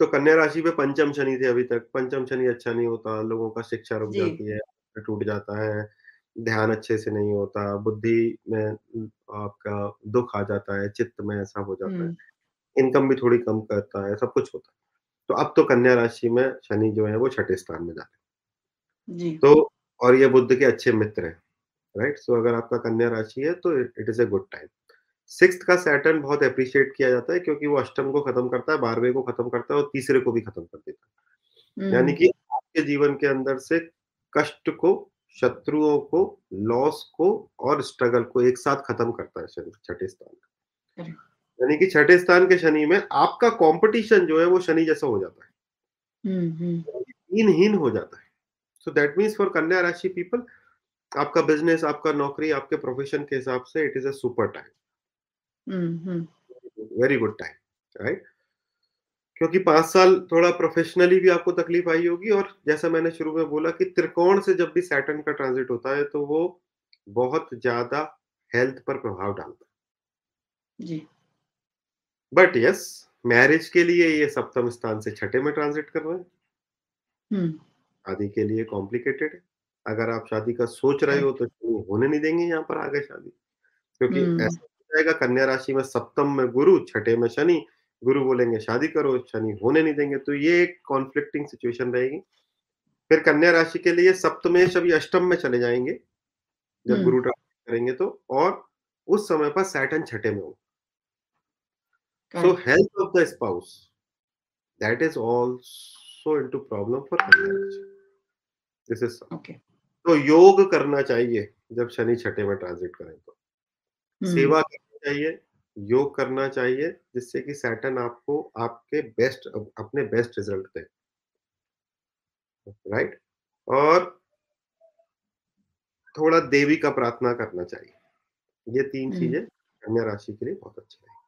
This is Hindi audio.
तो कन्या राशि पे पंचम शनि थे अभी तक, पंचम शनि अच्छा नहीं होता, लोगों का शिक्षा रुक जी। जाती है, टूट जाता है, ध्यान अच्छे से नहीं होता, बुद्धि में आपका दुःख आ जाता है, चित्त में ऐसा हो जाता है, हुँ। इनकम भी थोड़ी कम करता है, सब कुछ होता है। तो अब तो कन्या राशि में शनि जो है वो छठे स्थान में जाते रहे हैं। जी। तो और ये बुध के अच्छे मित्र हैं, राइट? सो अगर आपका कन्या राशि है तो it it is a good time. 6th का सैटर्न बहुत एप्रिशिएट किया जाता है क्योंकि वो अष्टम को खत्म करता है, 12वें को खत्म करता है और तीसरे को भी खत्म कर देता है। यानी कि आपके जीवन के अंदर से कष्ट को, शत्रुओं को, लॉस को और स्ट्रगल को एक साथ खत्म करता है शनि छठे स्थान। यानी कि छठे स्थान के शनि में आपका कॉम्पिटिशन जो है वो शनि जैसा हो जाता है। हुँ, हुँ। हीन-हीन हो जाता है। सो दैट मीन्स फॉर कन्या राशि पीपल आपका बिज़नेस, आपका नौकरी, आपके प्रोफ़ेशन के हिसाब से it is a super time. Very good time, right? क्योंकि पाँच साल थोड़ा प्रोफ़ेशनली भी आपको तकलीफ़ आई होगी और जैसा मैंने शुरू में बोला कि त्रिकोण से जब भी सैटर्न का ट्रांज़िट होता है, तो वो बहुत ज़्यादा हेल्थ पर प्रभाव डालता है। जी। बट यस मैरिज के लिए ये सप्तम स्थान से छठे में ट्रांज़िट कर रहे हैं शादी के लिए कॉम्प्लिकेटेड है। अगर आप शादी का सोच रहे हो तो शनि होने नहीं देंगे यहाँ पर आगे शादी। क्योंकि ऐसा हो जाएगा कन्या राशि में सप्तम में गुरु, छठे में शनि, गुरु बोलेंगे शादी करो, शनि होने नहीं देंगे, तो ये एक कॉन्फ्लिक्टिंग सिचुएशन रहेगी। फिर कन्या राशि के लिए सप्तमेश अभी अष्टम में चले जाएँगे, जब गुरु ट्रांज़िट करेंगे तो और उस समय पर सैटर्न छठे में होगा। Health of the spouse, that is also into problem for कन्या राशि। दिस इज़ तो योग करना चाहिए जब शनि छठे में ट्रांज़िट करें तो। हुँ। सेवा चाहिए, योग करना चाहिए जिससे कि सैटर्न आपको आपके बेस्ट अपने बेस्ट रिज़ल्ट दे, राइट? और थोड़ा देवी का प्रार्थना करना चाहिए। ये तीन चीज़ें कन्या राशि के लिए बहुत अच्छी रहेंगी।